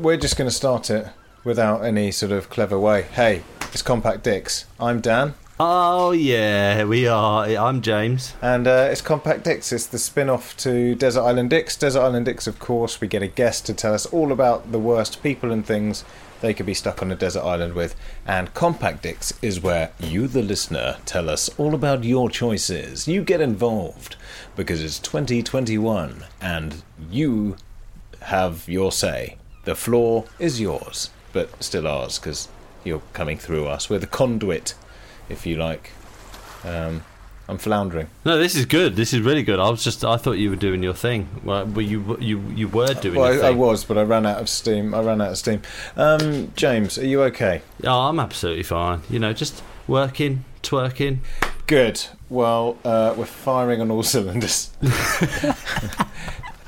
We're just going to start it without any sort of clever way. Hey, it's Compact Dicks. I'm Dan, Oh yeah, we are. I'm James. and uh, it's Compact Dicks. It's the spin-off to Desert Island Dicks. Desert Island Dicks, of course, we get a guest to tell us all about the worst people and things they could be stuck on a desert island with. And Compact Dicks is where you, the listener, tell us all about your choices. You get involved because it's 2021 and you have your say. The floor is yours, but still ours because you're coming through us. We're the conduit, if you like. Um, I'm floundering. No, this is good. This is really good. I was just. I thought you were doing your thing. Well, you you you were doing Well, your I, I was, but I ran out of steam. I ran out of steam. Um, James, are you okay? Oh, I'm absolutely fine. You know, just working, twerking. Good. Well, uh, we're firing on all cylinders.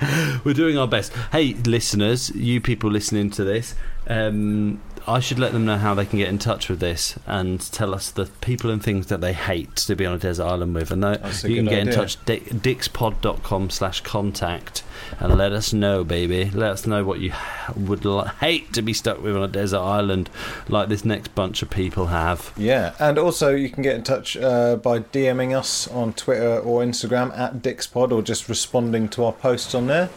We're doing our best. Hey, listeners, you people listening to this, um, I should let them know how they can get in touch with this and tell us the people and things that they hate to be on a desert island with. And a you can get in touch, di- dickspod.com slash contact, and let us know, baby. Let us know what you would hate to be stuck with on a desert island like this next bunch of people have. Yeah, and also you can get in touch uh, by DMing us on Twitter or Instagram at DicksPod or just responding to our posts on there.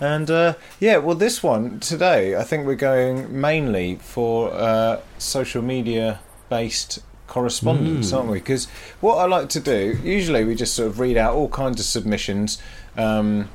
And uh, yeah, well, this one today, I think we're going mainly for uh, social media based correspondence, aren't we? Because what I like to do, usually we just sort of read out all kinds of submissions um,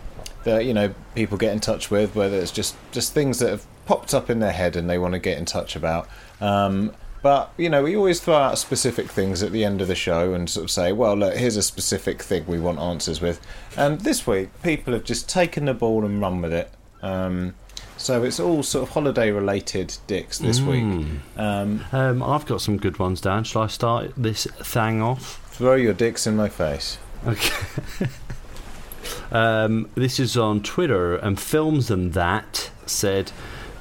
that you know people get in touch with, whether it's just just things that have popped up in their head and they want to get in touch about. Um, but you know, we always throw out specific things at the end of the show and sort of say, "Well, look, here's a specific thing we want answers with." And this week, people have just taken the ball and run with it. Um, so it's all sort of holiday-related dicks this week. Um, Um, I've got some good ones, Dan. Shall I start this thing off? throw your dicks in my face. Okay. um, this is on Twitter, and Films and That said,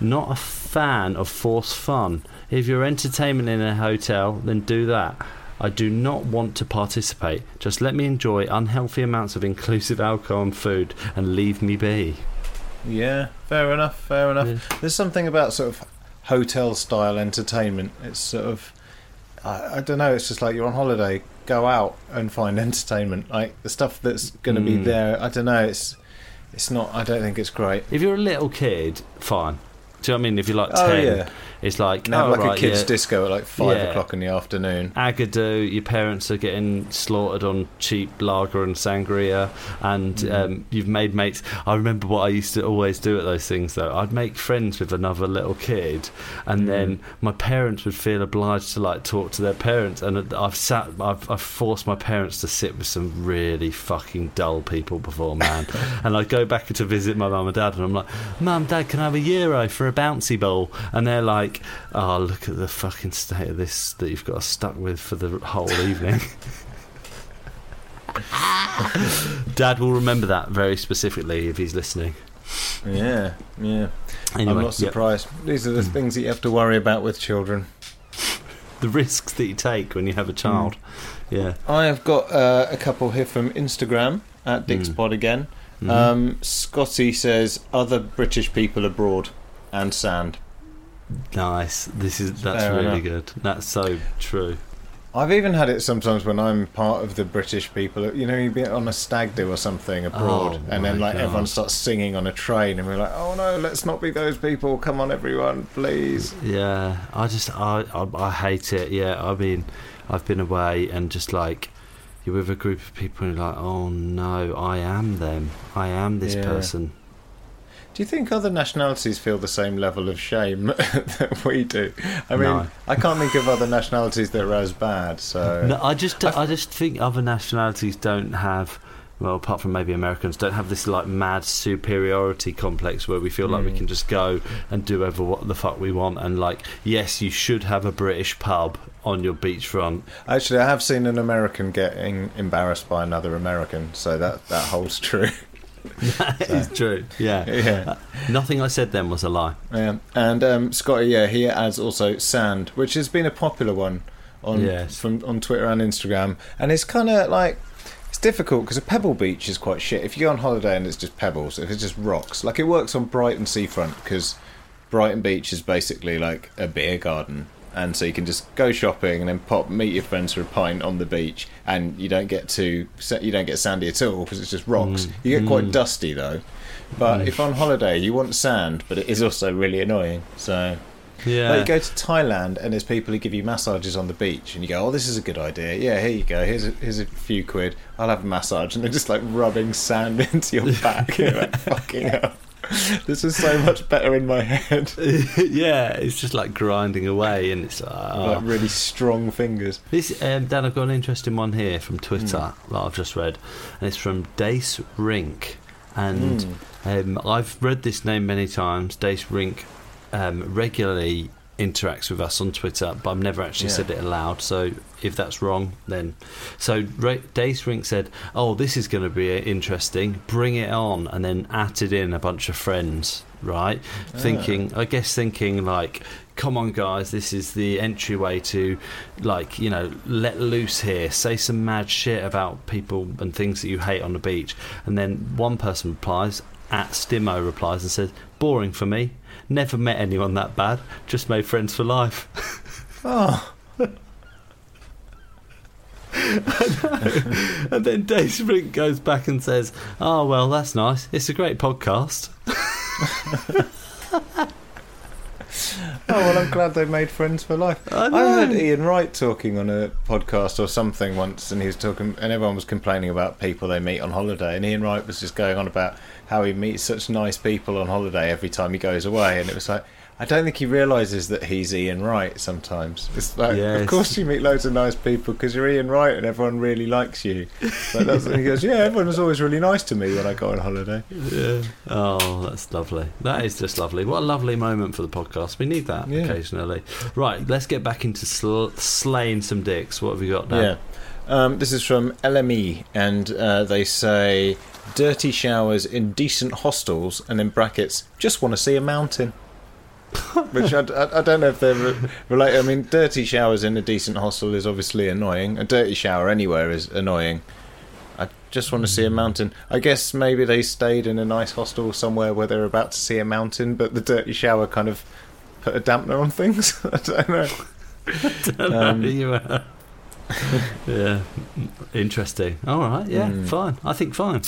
Not a fan of forced fun. If you're entertainment in a hotel, then do that. I do not want to participate. Just let me enjoy unhealthy amounts of inclusive alcohol and food and leave me be. Yeah, fair enough. Fair enough. Yeah. There's something about sort of hotel-style entertainment. It's sort of, I, I don't know. It's just like you're on holiday. Go out and find entertainment. Like the stuff that's going to be Mm. there. I don't know. It's, it's not. I don't think it's great. If you're a little kid, fine. Do you know what I mean? If you're like Oh, 10, yeah. It's like, Now, oh, like right, a kids' yeah. disco at like five Yeah. o'clock in the afternoon. Agadoo, your parents are getting slaughtered on cheap lager and sangria, and Mm. um, you've made mates. I remember what I used to always do at those things, though. I'd make friends with another little kid, and Mm. then my parents would feel obliged to like talk to their parents, and I've sat, I've, I've forced my parents to sit with some really fucking dull people before, man. and I go back to visit my mum and dad, and I'm like, "Mum, Dad, can I have a euro for a bouncy ball?" And they're like, "Oh, look at the fucking state of this that you've got stuck with for the whole evening." Dad will remember that very specifically if he's listening. Yeah, yeah. Anyway, I'm not yep. surprised. These are the things that you have to worry about with children. the risks that you take when you have a child. Yeah. I have got uh, a couple here from Instagram at Dickspod again. Mhm. Um, Scotty says other British people abroad and sand. Nice. This is that's Fair really enough. good. That's so true. I've even had it sometimes when I'm part of the British people. You know, you'd be on a stag do or something abroad, Oh and then my like everyone starts singing on a train, and we're like, "Oh no, let's not be those people! Come on, everyone, please!" Yeah, I just I, I I hate it. Yeah, I mean, I've been away and just like you're with a group of people and you're like, oh no, I am them. I am this Yeah. person. Do you think other nationalities feel the same level of shame that we do? I mean, No. I can't think of other nationalities that are as bad. So No, I just I just think other nationalities don't have. Well, apart from maybe Americans, don't have this like mad superiority complex where we feel like we Mm. can just go and do whatever what the fuck we want. And like, yes, you should have a British pub on your beachfront. Actually, I have seen an American getting embarrassed by another American, so that that holds true. it's true. Yeah. yeah. Nothing I said then was a lie. Yeah, and um, Scotty, yeah, he adds also sand, which has been a popular one on Yes. from on Twitter and Instagram, and it's kind of like it's difficult because a pebble beach is quite shit. If you go on holiday and it's just pebbles, if it's just rocks, like it works on Brighton seafront because Brighton Beach is basically like a beer garden. And so you can just go shopping and then pop meet your friends for a pint on the beach, and you don't get too you don't get sandy at all because it's just rocks. Mm. You get quite Mm. dusty though, but if on holiday you want sand, but it is also really annoying. So Yeah. like you go to Thailand and there's people who give you massages on the beach, and you go, "Oh, this is a good idea. Yeah, here you go. Here's a, here's a few quid. I'll have a massage." And they're just like rubbing sand into your back. You're like, fucking hell. This is so much better in my head. yeah, it's just like grinding away, and it's like, oh. Like really strong fingers. This, um, Dan, I've got an interesting one here from Twitter that I've just read, and it's from Dace Rink. And um, I've read this name many times. Dace Rink um, regularly interacts with us on Twitter, but I've never actually Yeah. said it aloud. So if that's wrong, then. So Ra- Dace Rink said, Oh, this is going to be uh, interesting. Bring it on. And then added in a bunch of friends, right? Thinking, I guess, thinking like, come on guys this is the entryway to like you know let loose here say some mad shit about people and things that you hate on the beach and then one person replies at stimo replies and says boring for me never met anyone that bad just made friends for life. Oh, and then Dave Rink goes back and says oh well that's nice. It's a great podcast Oh, well, I'm glad they made friends for life. I I heard Ian Wright talking on a podcast or something once, and he was talking, and everyone was complaining about people they meet on holiday, and Ian Wright was just going on about how he meets such nice people on holiday every time he goes away, and it was like. I don't think he realizes that he's Ian Wright. Sometimes it's like, Yes. of course you meet loads of nice people because you're Ian Wright and everyone really likes you. But that's, he goes, yeah, everyone was always really nice to me when I go on holiday. Yeah. Oh, that's lovely. That is just lovely. What a lovely moment for the podcast. We need that Yeah. occasionally. Right, let's get back into sl- slaying some dicks. What have we got now? Yeah. Um, this is from LME, and uh, they say dirty showers in decent hostels, and in brackets, just want to see a mountain. Which I, I, I don't know if they're re- related. I mean, dirty showers in a decent hostel is obviously annoying. A dirty shower anywhere is annoying. I just want to see a mountain. I guess maybe they stayed in a nice hostel somewhere where they're about to see a mountain, but the dirty shower kind of put a dampener on things. I don't know. Um, You, uh, yeah, interesting. All right, yeah, Mm. fine. I think fine.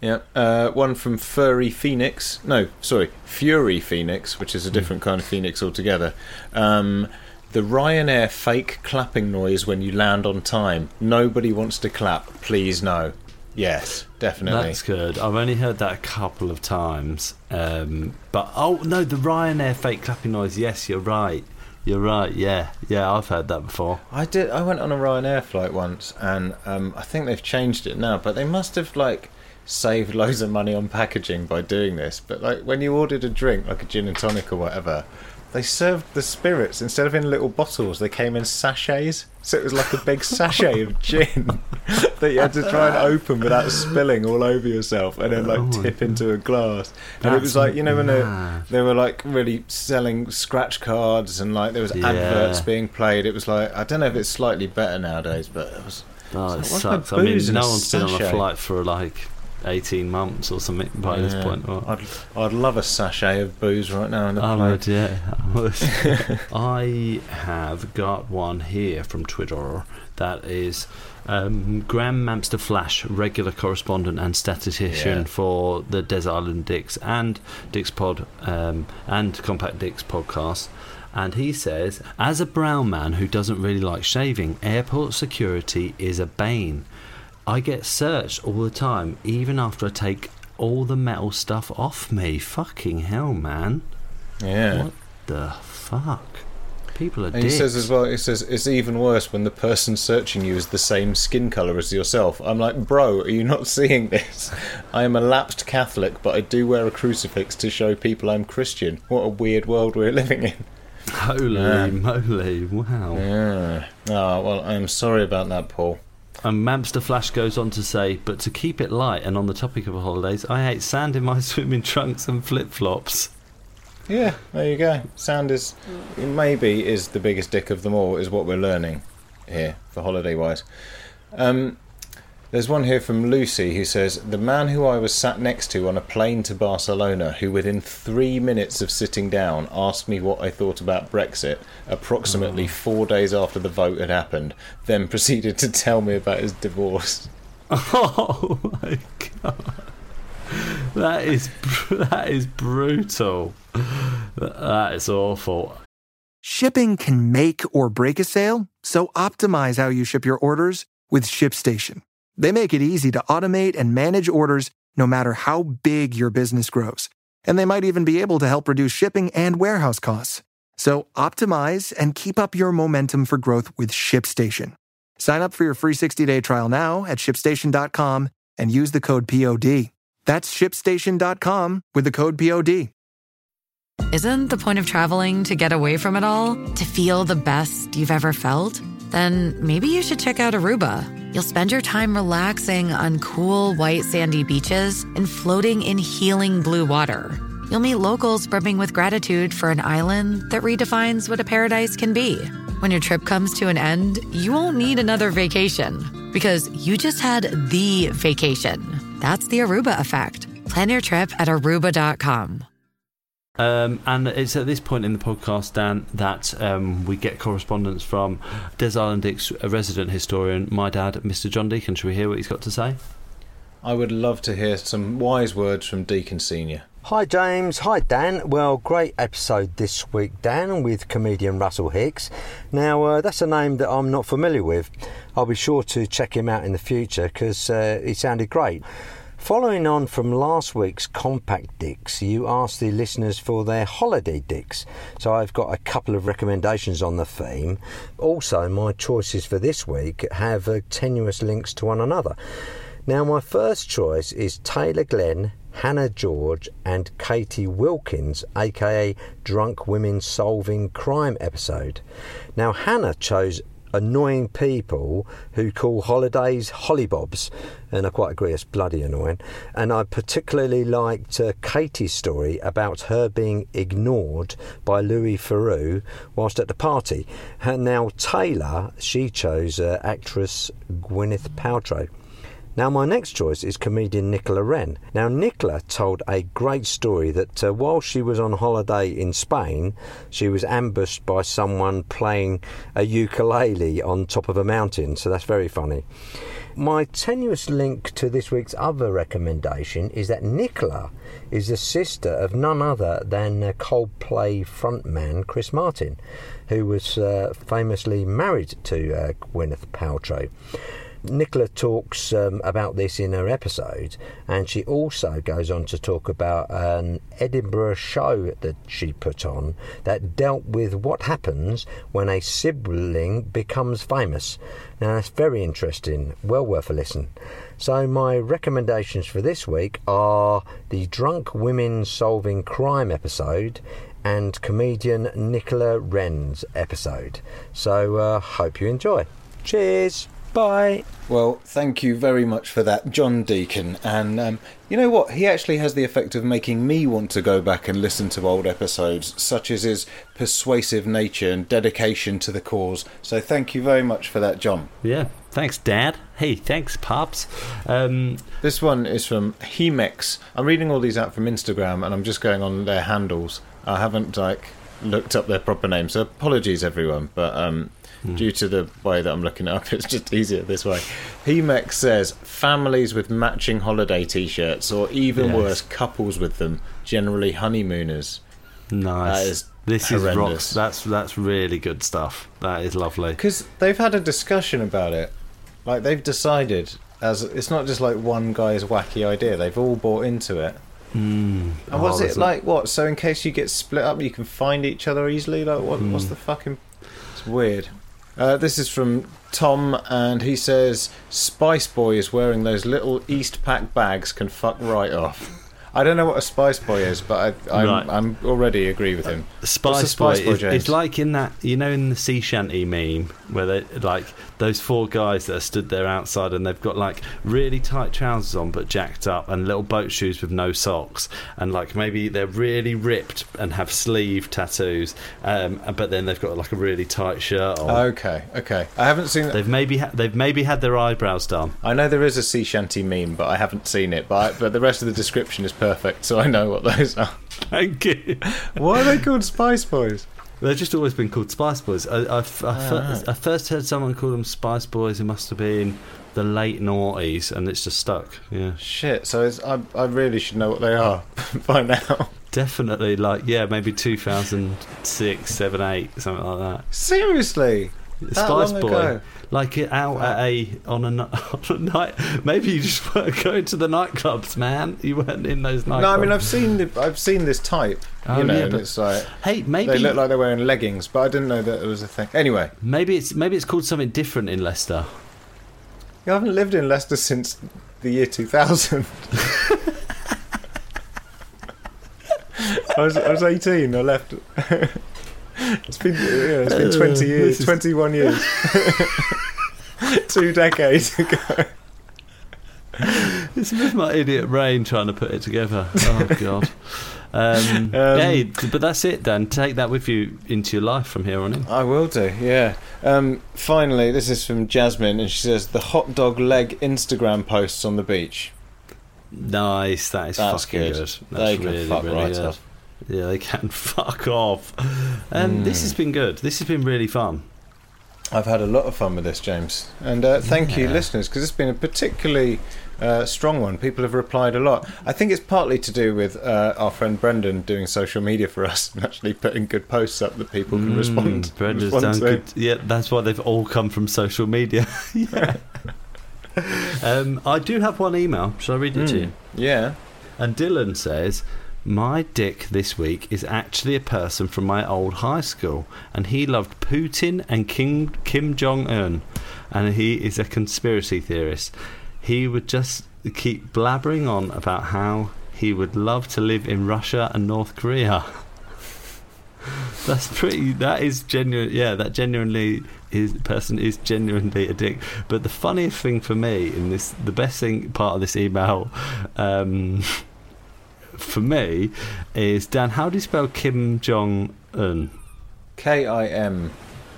Yeah, uh, one from Furry Phoenix. No, sorry, Fury Phoenix, which is a different kind of phoenix altogether. Um, the Ryanair fake clapping noise when you land on time. Nobody wants to clap. Please no. Yes, definitely. That's good. I've only heard that a couple of times. Um, but oh no, the Ryanair fake clapping noise. Yes, you're right. You're right. Yeah, yeah, I've heard that before. I did. I went on a Ryanair flight once, and um, I think they've changed it now. But they must have like saved loads of money on packaging by doing this. But like when you ordered a drink, like a gin and tonic or whatever, they served the spirits instead of in little bottles. They came in sachets, so it was like a big sachet of gin that you had to try and open without spilling all over yourself, and then like Oh tip into a glass. And it was like you know when they they were like really selling scratch cards and like there was Yeah. adverts being played. It was like I don't know if it's slightly better nowadays, but it was. Oh, it my sucks. I mean, no one's been on a flight for like eighteen months or something by Yeah. this point. Or, I'd, I'd love a sachet of booze right now in the I plate. would, yeah. I would. I have got one here from Twitter that is um, Graham Mamster Flash, regular correspondent and statistician Yeah. for the Des Island Dicks and Dicks Pod um, and Compact Dicks podcast. And he says, as a brown man who doesn't really like shaving, airport security is a bane. I get searched all the time, even after I take all the metal stuff off me. Fucking hell, man. Yeah. What the fuck? People are And he says as well, he says it's even worse when the person searching you is the same skin colour as yourself. I'm like, bro, are you not seeing this? I am a lapsed Catholic, but I do wear a crucifix to show people I'm Christian. What a weird world we're living in. Holy Man. moly, wow. Yeah. Oh, well, I'm sorry about that, Paul. And Mamster Flash goes on to say, but to keep it light and on the topic of holidays, I hate sand in my swimming trunks and flip flops. Yeah, there you go. Sand is maybe is the biggest dick of them all, is what we're learning here for holiday wise. Um, there's one here from Lucy who says the man who I was sat next to on a plane to Barcelona, who within three minutes of sitting down asked me what I thought about Brexit, approximately mm. four days after the vote had happened, then proceeded to tell me about his divorce. Oh my god. That is, that is brutal. That is awful. Shipping can make or break a sale, so optimize how you ship your orders with ShipStation. They make it easy to automate and manage orders no matter how big your business grows. And they might even be able to help reduce shipping and warehouse costs. So optimize and keep up your momentum for growth with ShipStation. Sign up for your free 60-day trial now at shipstation.com and use the code POD. That's shipstation.com with the code POD. Isn't the point of traveling to get away from it all? To feel the best you've ever felt? Then maybe you should check out Aruba. You'll spend your time relaxing on cool, white, sandy beaches and floating in healing blue water. You'll meet locals brimming with gratitude for an island that redefines what a paradise can be. When your trip comes to an end, you won't need another vacation because you just had the vacation. That's the Aruba effect. Plan your trip at aruba.com. Um, and it's at this point in the podcast, Dan, that um, we get correspondence from Des Island Dick's resident historian, my dad, Mr. John Deacon. Should we hear what he's got to say? I would love to hear some wise words from Deacon Senior. Hi James, hi Dan. Well, great episode this week, Dan, with comedian Russell Hicks. Now, uh, that's a name that I'm not familiar with. I'll be sure to check him out in the future because uh, he sounded great. Following on from last week's Compact Dicks, you asked the listeners for their holiday dicks. So I've got a couple of recommendations on the theme. Also, my choices for this week have uh, tenuous links to one another. Now, my first choice is Taylor Glenn, Hannah George, and Katie Wilkins, aka Drunk Women Solving Crime episode. Now, Hannah chose annoying people who call holidays hollybobs, and I quite agree it's bloody annoying. And I particularly liked uh, Katie's story about her being ignored by Louis Theroux whilst at the party. And now Taylor, she chose uh, actress Gwyneth Paltrow. Now, my next choice is comedian Nicola Wren. Now, Nicola told a great story that uh, while she was on holiday in Spain, she was ambushed by someone playing a ukulele on top of a mountain, so that's very funny. My tenuous link to this week's other recommendation is that Nicola is the sister of none other than uh, Coldplay frontman Chris Martin, who was uh, famously married to uh, Gwyneth Paltrow. Nicola talks um, about this in her episode, and she also goes on to talk about an Edinburgh show that she put on that dealt with what happens when a sibling becomes famous. Now, that's very interesting, well worth a listen. So, my recommendations for this week are the Drunk Women Solving Crime episode and comedian Nicola Wren's episode. So, uh, hope you enjoy. Cheers! Bye. Well, thank you very much for that, John Deacon. And um, you know what? He actually has the effect of making me want to go back and listen to old episodes, such as his persuasive nature and dedication to the cause. So thank you very much for that, John. Yeah. Thanks, Dad. Hey, thanks, Pops. Um, This one is from Hemex. I'm reading all these out from Instagram, and I'm just going on their handles. I haven't like looked up their proper names, so apologies everyone. But um, due to the way that I'm looking it up, it's just easier this way. Hemex says families with matching holiday T-shirts, or even Yes. worse, couples with them, generally honeymooners. nice. That is this is rocks. That's that's really good stuff. That is lovely. Because they've had a discussion about it. Like they've decided, as it's not just like one guy's wacky idea. They've all bought into it. Mm. And was Oh, it like what? So in case you get split up, you can find each other easily. Like what? What's Hmm. the fucking? It's weird. Uh, this is from Tom, and he says Spice Boy is wearing those little Eastpak bags. Can fuck right off. I don't know what a Spice Boy is, but I, I'm, Right. I'm already agree with him. Spice, Spice Boy, Boy, is—it's like in that you know in the sea shanty meme where they like those four guys that are stood there outside and they've got like really tight trousers on but jacked up and little boat shoes with no socks and like maybe they're really ripped and have sleeve tattoos um, but then they've got like a really tight shirt on. Okay, okay. I haven't seen. They've maybe ha- they've maybe had their eyebrows done. I know there is a sea shanty meme, but I haven't seen it. But I, but the rest of the description is perfect, so I know what those are. Thank you. Why are they called Spice Boys? They've just always been called Spice Boys. I, I, I, ah, fir- I first heard someone call them Spice Boys. It must have been the late noughties, and it's just stuck. Yeah, Shit. So it's, I I really should know what they are by now. definitely. Like, yeah, maybe 2006, 7, 8, something like Seriously. that. That Spice long Boy, ago? Like it out at a on a, on a night. Maybe you just weren't going to the nightclubs, man. You weren't in those nightclubs. No, I mean I've seen the, I've seen this type. Oh, you know, yeah, but- it's like Hey, maybe they look like they're wearing leggings, but I didn't know that it was a thing. Anyway, maybe it's maybe it's called something different in Leicester. I haven't lived in Leicester since the year 2000. I was I was 18. I left. It's been yeah, it's been 20 years, this is- 21 years, two decades ago. It's with my idiot brain trying to put it together. Oh god. Um, Um, hey, but that's it, Dan. Take that with you into your life from here on in. I will do, yeah. Um, finally, this is from Jasmine, and she says the hot dog leg Instagram posts on the beach. Nice, that is That's fucking good. good. That's They really, fuck really right good. off. Yeah, they can fuck off. Um, This Hmm. has been good. This has been really fun. I've had a lot of fun with this, James, and uh, thank you, listeners, because it's been a particularly uh, strong one. People have replied a lot. I think it's partly to do with uh, our friend Brendan doing social media for us and actually putting good posts up that people can respond. Mm, Brenda's respond done to. good. Yeah, that's why they've all come from social media. yeah. um, I do have one email. Shall I read it to Mm. you? Yeah. And Dylan says, My dick this week is actually a person from my old high school, and he loved Putin and King, Kim Jong un, and he is a conspiracy theorist. He would just keep blabbering on about how he would love to live in Russia and North Korea. That's pretty. That is genuine. Yeah, that genuinely is person is genuinely a dick. But the funniest thing for me in this, the best thing part of this email, um, for me, is Dan. How do you spell Kim Jong Un? K I M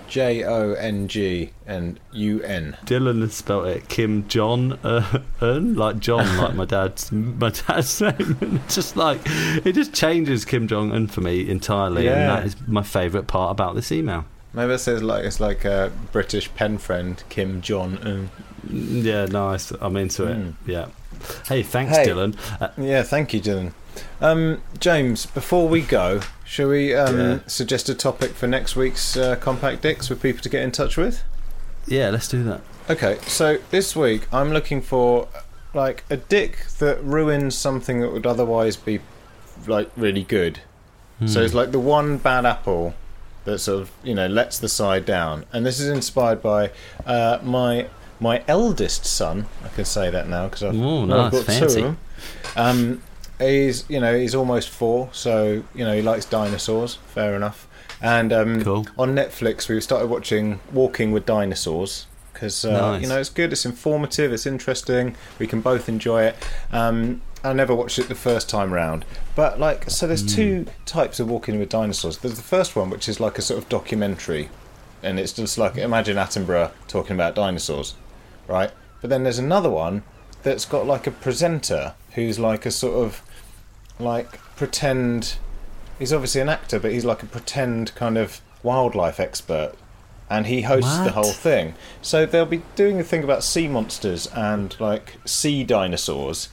J O N G and U N. Dylan has spelled it Kim John uh, Un, like John, like my dad's my dad's name. And it's just like it just changes Kim Jong Un for me entirely, and that is my favourite part about this email. Maybe it says like it's like a British pen friend Kim Jong Un. Mm, Yeah, nice. I'm into it. Mm. Yeah. Hey, thanks, Hey. Dylan. Uh, Yeah, thank you, Dylan. Um, James, before we go, shall we um, Yeah. suggest a topic for next week's uh, Compact Dicks for people to get in touch with? yeah, let's do that. Okay, so this week I'm looking for like a dick that ruins something that would otherwise be like really good. So Hmm. it's like the one bad apple that sort of you know lets the side down, and this is inspired by uh, my my eldest son. I can say that now because I've, Ooh, well, I've nice, got two fancy. of them. Um, he's you know he's almost four, so you know he likes dinosaurs. Fair enough. And um, Cool. on Netflix, we started watching Walking with Dinosaurs. because uh, Nice. you know it's good, it's informative, it's interesting. We can both enjoy it. Um, I never watched it the first time round, but like, so there's two types of walking with dinosaurs. There's the first one, which is like a sort of documentary, and it's just like imagine Attenborough talking about dinosaurs, right? But then there's another one that's got like a presenter who's like a sort of like pretend he's obviously an actor but he's like a pretend kind of wildlife expert and he hosts the whole thing. So they'll be doing a thing about sea monsters and like sea dinosaurs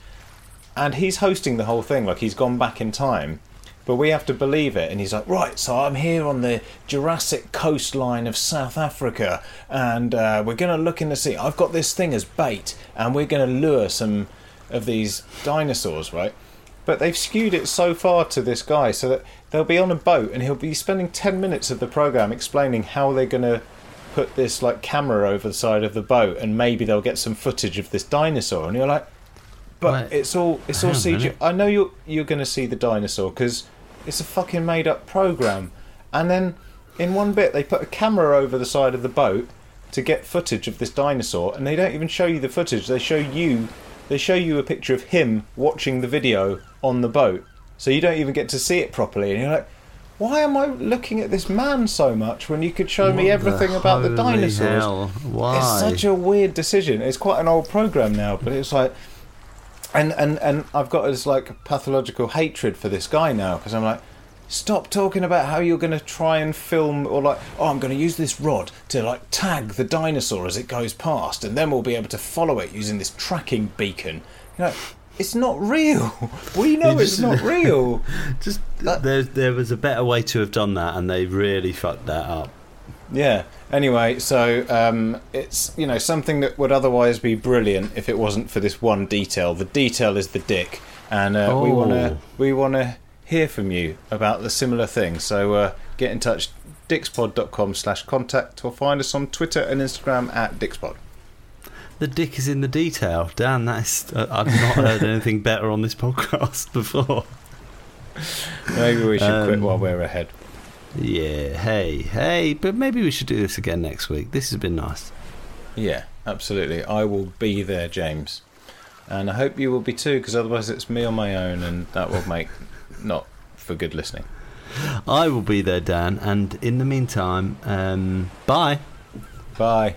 and he's hosting the whole thing like he's gone back in time. But we have to believe it and he's like right so i'm here on the jurassic coastline of south africa and uh, we're going to look in the sea. I've got this thing as bait and we're going to lure some of these dinosaurs right but they've skewed it so far to this guy so that they'll be on a boat and he'll be spending 10 minutes of the program explaining how they're going to put this like camera over the side of the boat and maybe they'll get some footage of this dinosaur and you're like but Wait, it's all it's all hang on a CG. minute. I know you're you're going to see the dinosaur because it's a fucking made up program. And then in one bit they put a camera over the side of the boat to get footage of this dinosaur, and they don't even show you the footage. They show you they show you a picture of him watching the video on the boat, so you don't even get to see it properly. And you're like. Why am I looking at this man so much when you could show me everything the about the dinosaurs? hell? Why? It's such a weird decision. It's quite an old program now, but it's like, and and and I've got this like pathological hatred for this guy now because I'm like, stop talking about how you're going to try and film or like, oh, I'm going to use this rod to like tag the dinosaur as it goes past, and then we'll be able to follow it using this tracking beacon. You know, it's not real. We know You it's not real. Just That- there, there was a better way to have done that, and they really fucked that up. Yeah. Anyway, so um, it's you know something that would otherwise be brilliant if it wasn't for this one detail. The detail is the dick, and uh, we want to Oh. we want to hear from you about the similar thing. So uh, get in touch, dickspod.com slash contact, or find us on Twitter and Instagram at dickspod. The dick is in the detail. Dan, that's uh, I've not heard anything better on this podcast before. Maybe we should quit Um, while we're ahead. Yeah, hey, hey, but maybe we should do this again next week. This has been nice. Yeah, absolutely. I will be there, James, and I hope you will be too, because otherwise it's me on my own, and that will make not for good listening. I will be there, Dan, and in the meantime, um, bye. Bye.